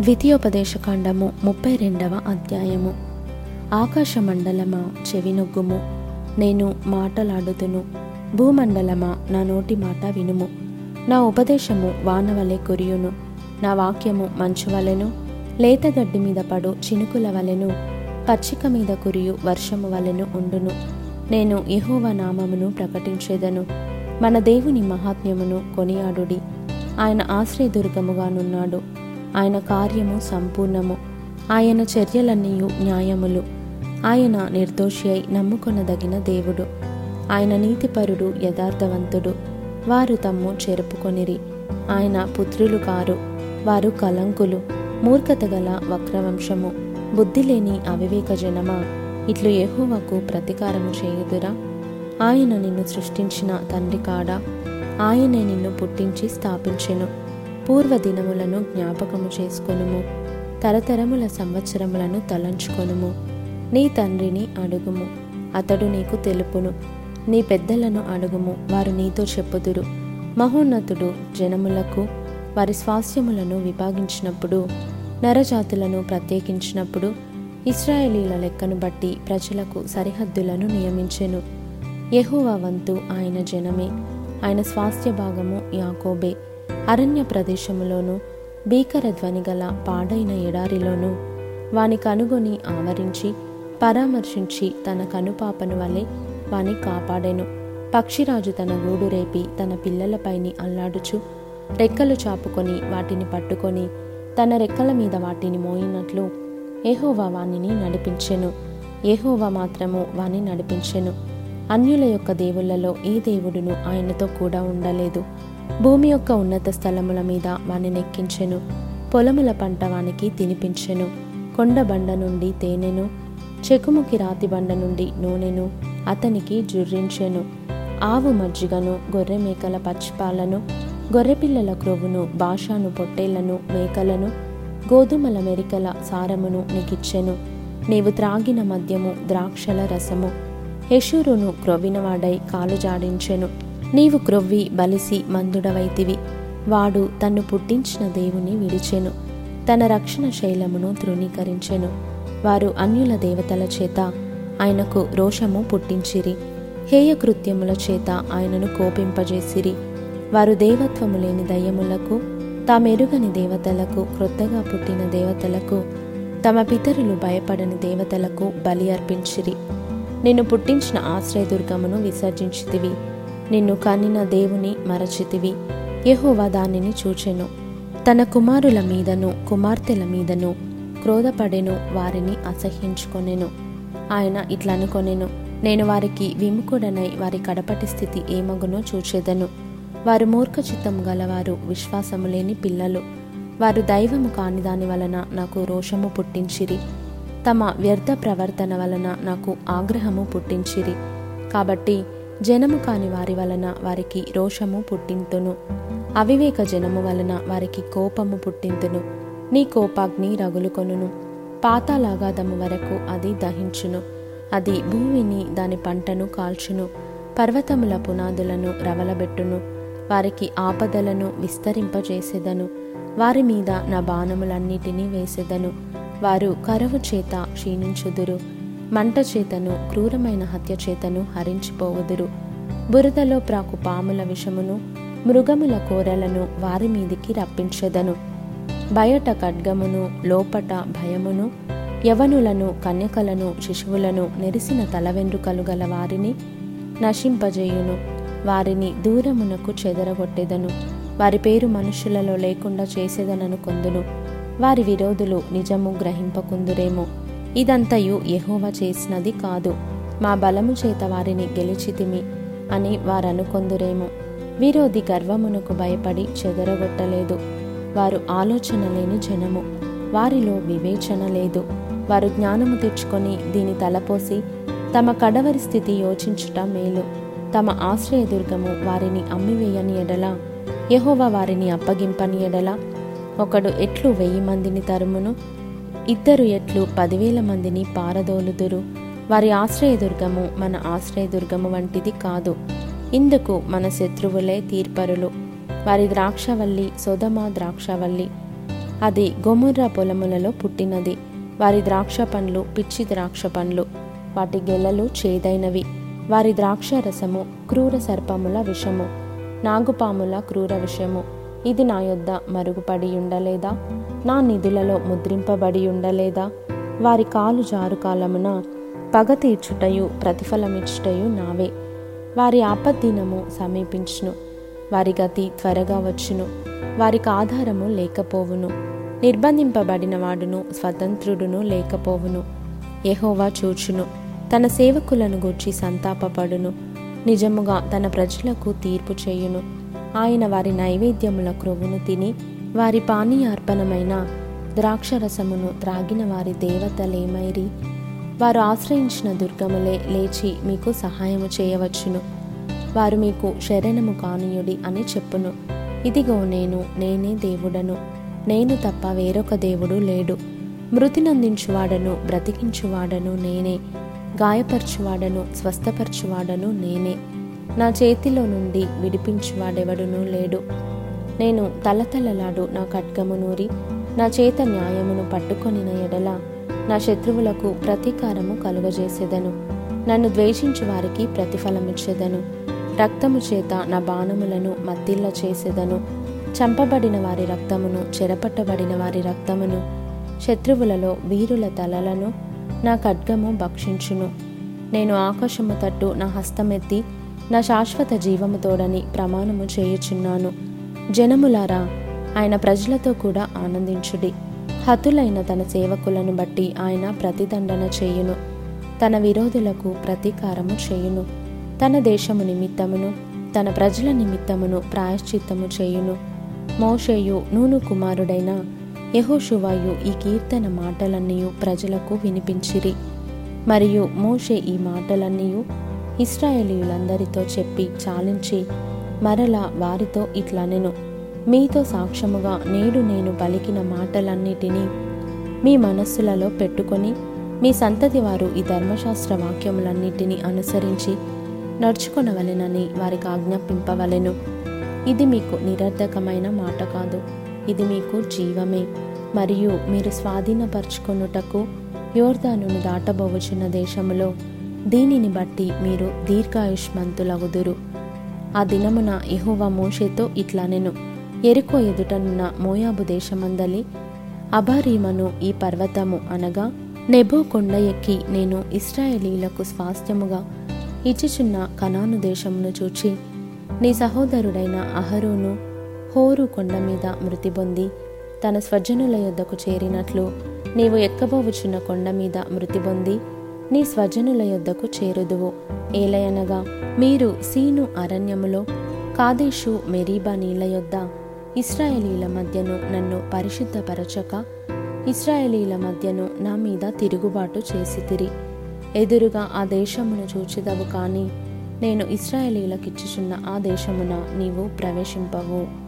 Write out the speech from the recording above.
ద్వితీయోపదేశకాండము ముప్పై రెండవ అధ్యాయము. ఆకాశమండలమా చెవినొగ్గుము. నేను మాటలాడుతును. భూమండలమా నా నోటి మాట వినుము. నా ఉపదేశము వానవలె కురియును. నా వాక్యము మంచు వలెను లేతగడ్డి మీద పడు చినుకుల వలెను. పచ్చిక మీద కురియు వర్షము వలెను ఉండును. నేను యహోవ నామమును ప్రకటించేదను. మన దేవుని మహాత్మ్యమును కొనియాడుడి. ఆయన ఆశ్రయదుర్గముగానున్నాడు. ఆయన కార్యము సంపూర్ణము. ఆయన చర్యలన్నీ న్యాయములు. ఆయన నిర్దోషి అయి నమ్ముకొనదగిన దేవుడు. ఆయన నీతిపరుడు యథార్థవంతుడు. వారు తమ్ము చెరుపుకొనిరి. ఆయన పుత్రులు కారు. వారు కలంకులు మూర్ఖత గల వక్రవంశము. బుద్ధి లేని అవివేక జనమా? ఇట్లు యెహోవాకు ప్రతీకారము చేయుదురా? ఆయన నిన్ను సృష్టించిన తండ్రి కాడా? ఆయనే నిన్ను పుట్టించి స్థాపించెను. పూర్వదినములను జ్ఞాపకము చేసుకొనుము. తరతరముల సంవత్సరములను తలంచుకొనుము. నీ తండ్రిని అడుగుము. అతడు నీకు తెలుపును. నీ పెద్దలను అడుగుము. వారు నీతో చెప్పుదురు. మహోన్నతుడు జనములకు వారి స్వాస్థ్యములను విభాగించినప్పుడు నరజాతులను ప్రత్యేకించినప్పుడు ఇస్రాయేలీల లెక్కను బట్టి ప్రజలకు సరిహద్దులను నియమించెను. యహువ వంతు ఆయన జనమే. ఆయన స్వాస్థ్య భాగము యాకోబే. అరణ్య ప్రదేశములోను భీకర ధ్వని గల పాడైన ఎడారిలోను వాని కనుగొని ఆవరించి పరామర్శించి తన కనుపాపను వలె వాని కాపాడెను. పక్షిరాజు తన గూడు రేపి తన పిల్లలపైని అల్లాడుచు రెక్కలు చాపుకొని వాటిని పట్టుకొని తన రెక్కల మీద వాటిని మోయినట్లు ఏహోవా వానిని నడిపించెను. ఏహోవా మాత్రము వాణి నడిపించెను. అన్యుల యొక్క దేవుళ్ళలో ఏ దేవుడును ఆయనతో కూడా ఉండలేదు. భూమి యొక్క ఉన్నత స్థలముల మీద వాని నెక్కించెను పొలముల పంట వానికి తినిపించెను. కొండ బండ నుండి తేనెను. చెకుముకి రాతి బండ నుండి నూనెను. అతనికి జుర్రించెను. ఆవు మజ్జిగను గొర్రె మేకల పచ్చిపాలను గొర్రెపిల్లల క్రొవ్వును భాషాను పొట్టేళ్ళను మేకలను గోధుమల మెరికల సారమును నీకిచ్చెను. నీవు త్రాగిన మద్యము ద్రాక్షల రసము. యశూరును క్రొవ్వినవాడై కాలు జాడించెను. నీవు క్రొవ్వి బలిసి మందుడవైతివి. వాడు తన్ను పుట్టించిన దేవుని విడిచెను. తన రక్షణ శైలమును తృణీకరించెను. వారు అన్యుల దేవతల చేత ఆయనకు రోషము పుట్టించిరి. హేయ కృత్యముల చేత ఆయనను కోపింపజేసిరి. వారు దేవత్వము లేని దయ్యములకు తామెరుగని దేవతలకు క్రొత్తగా పుట్టిన దేవతలకు తమ పితరులు భయపడని దేవతలకు బలి అర్పించిరి. నిన్ను పుట్టించిన ఆశ్రయదుర్గమును విసర్జించితివి. నిన్ను కనిన దేవుని మరచితివి. యహోవా దానిని చూచెను. తన కుమారుల మీదను కుమార్తెల మీదను క్రోధపడెను వారిని అసహ్యించుకొనెను. ఆయన ఇట్లా అనుకొనెను నేను వారికి విముఖుడనై వారి కడపటి స్థితి ఏమగునో చూచేదను. వారు మూర్ఖ చిత్తం గలవారు విశ్వాసము లేని పిల్లలు. వారు దైవము కాని దాని వలన నాకు రోషము పుట్టించిరి. తమ వ్యర్థ ప్రవర్తన వలన నాకు ఆగ్రహము పుట్టించిరి. కాబట్టి జనము కాని వారి వలన వారికి రోషము పుట్టింతును. అవివేక జనము వలన వారికి కోపము పుట్టింతును. నీ కోపాగ్ని రగులుకొనును. పాతాలాగాదము వరకు అది దహించును. అది భూమిని దాని పంటను కాల్చును. పర్వతముల పునాదులను రవలబెట్టును. వారికి ఆపదలను విస్తరింపజేసేదను. వారి మీద నా బాణములన్నిటినీ వేసేదను. వారు కరవు చేత క్షీణించుదురు. మంట చేతను క్రూరమైన హత్య చేతను హరించిపోవుదురు. బురదలో ప్రాకు పాముల విషమును మృగముల కోరలను వారి మీదికి రప్పించెదను. బయట ఖడ్గమును లోపట భయమును యవనులను కన్యకలను శిశువులను నెరిసిన తల వెండ్రుకలు గల వారిని నశింపజేయును. వారిని దూరమునకు చెదరగొట్టెదను. వారి పేరు మనుషులలో లేకుండా చేసేదనను కొందును. వారి విరోధులు నిజము గ్రహింపకుందురేమో. ఇదంతయు యహోవ చేసినది కాదు. మా బలము చేత వారిని గెలిచితిమి అని వారనుకొందురేమో. విరోధి గర్వమునకు భయపడి చెదరగొట్టలేదు. వారు ఆలోచన లేని జనము. వారిలో వివేచన లేదు. వారు జ్ఞానము తెచ్చుకొని దీని తలపోసి తమ కడవరి స్థితి యోచించుట మేలు. తమ ఆశ్రయదుర్గము వారిని అమ్మివేయని ఎడల యహోవ వారిని అప్పగింపని ఎడల ఒకడు ఎట్లు వెయ్యి మందిని తరుమును? ఇద్దరు ఎట్లు పదివేల మందిని పారదోలుదురు. వారి ఆశ్రయదుర్గము మన ఆశ్రయదుర్గము వంటిది కాదు. ఇందుకు మన శత్రువులే తీర్పరులు. వారి ద్రాక్షవల్లి సొదమ ద్రాక్షవల్లి. అది గొముర్రా పొలములలో పుట్టినది. వారి ద్రాక్ష పండ్లు పిచ్చి ద్రాక్ష పండ్లు వాటి గెలలు చేదైనవి. వారి ద్రాక్ష రసము క్రూర సర్పముల విషము. నాగుపాముల క్రూర విషము. ఇది నా యొద్ద మరుగుపడి ఉండలేదా? నా నిధులలో ముద్రింపబడి ఉండలేదా? వారి కాలు జారు కాలమున పగ తీర్చుటయు ప్రతిఫలమిచ్చుటయు నావే. వారి ఆపద్దినము సమీపించును. వారి గతి త్వరగా వచ్చును. వారికి ఆధారము లేకపోవును. నిర్బంధింపబడిన వాడును స్వతంత్రుడును లేకపోవును. ఎహోవా చూచును. తన సేవకులను గూర్చి సంతాపపడును. నిజముగా తన ప్రజలకు తీర్పు చేయును. ఆయన వారి నైవేద్యముల క్రొవ్వును తిని వారి పానీయార్పణమైన ద్రాక్షరసమును త్రాగిన వారి దేవతలేమైరి? వారు ఆశ్రయించిన దుర్గములే లేచి మీకు సహాయము చేయవచ్చును. వారు మీకు శరణము కానీయుడి అని చెప్పును. ఇదిగో నేను నేనే దేవుడను. నేను తప్ప వేరొక దేవుడు లేడు. మృతినందించువాడను బ్రతికించువాడను నేనే. గాయపరచువాడను స్వస్థపరచువాడను నేనే. నా చేతిలో నుండి విడిపించువాడెవడునూ లేడు. నేను తలతలలాడు నా ఖడ్గము నూరి నా చేత న్యాయమును పట్టుకొనిన ఎడల నా శత్రువులకు ప్రతీకారము కలుగజేసేదను. నన్ను ద్వేషించు వారికి ప్రతిఫలమిచ్చేదను. రక్తము చేత నా బాణములను మద్దిల్ల చేసేదను. చంపబడిన వారి రక్తమును చెరపట్టబడిన వారి రక్తమును శత్రువులలో వీరుల తలలను నా ఖడ్గము భక్షించును. నేను ఆకాశము తట్టు నా హస్తమెత్తి నా శాశ్వత జీవముతోడని ప్రమాణము చేయుచున్నాను. జనములారా ఆయన ప్రజలతో కూడా ఆనందించుడి. హతులైన తన సేవకులను బట్టి ఆయన ప్రతిదండన చేయును. తన విరోధులకు ప్రతీకారము చేయును. తన దేశము నిమిత్తమును తన ప్రజల నిమిత్తమును ప్రాయశ్చిత్తము చేయును. మోషేయు నూను కుమారుడైన యహోషువాయు ఈ కీర్తన మాటలన్నీ ప్రజలకు వినిపించిరి. మరియు మోషే ఈ మాటలన్నీ ఇస్రాయేలీయులందరితో చెప్పి చాలించి మరలా వారితో ఇట్లనెను మీతో సాక్ష్యముగా నేడు నేను పలికిన మాటలన్నిటినీ మీ మనస్సులలో పెట్టుకొని మీ సంతతి వారు ఈ ధర్మశాస్త్ర వాక్యములన్నిటినీ అనుసరించి నడుచుకొనవలెనని వారికి ఆజ్ఞాపింపవలెను. ఇది మీకు నిరర్ధకమైన మాట కాదు. ఇది మీకు జీవమే. మరియు మీరు స్వాధీనపరచుకొనుటకు యోర్దానును దాటబోవచున్న దేశములో దీనిని బట్టి మీరు దీర్ఘాయుష్మంతులగుదురు. ఆ దినమున యెహోవా మోషేతో ఇట్లనెను ఎరుకో ఎదుటనున్న మోయాబు దేశమందలి అబారీమను ఈ పర్వతము అనగా నెబో కొండ ఎక్కి నేను ఇస్రాయేలీలకు స్వాస్థ్యముగా ఇచ్చుచున్న కనాను దేశమును చూచి నీ సహోదరుడైన అహరోను హోరు కొండ మీద మృతి పొంది తన స్వజనుల యొద్దకు చేరినట్లు నీవు ఎక్కబోవుచున్న కొండ మీద మృతి పొంది నీ స్వజనుల యొద్దకు చేరుదువు. ఏలయనగా మీరు సీను అరణ్యములో కాదేశు మెరీబా నీళ్ళ యొద్ద ఇస్రాయేలీల మధ్యను నన్ను పరిశుద్ధపరచక ఇస్రాయేలీల మధ్యను నా మీద తిరుగుబాటు చేసితిరి. ఎదురుగా ఆ దేశమును చూచిదవు కానీ నేను ఇస్రాయేలీలకిచ్చుచున్న ఆ దేశమున నీవు ప్రవేశింపవు.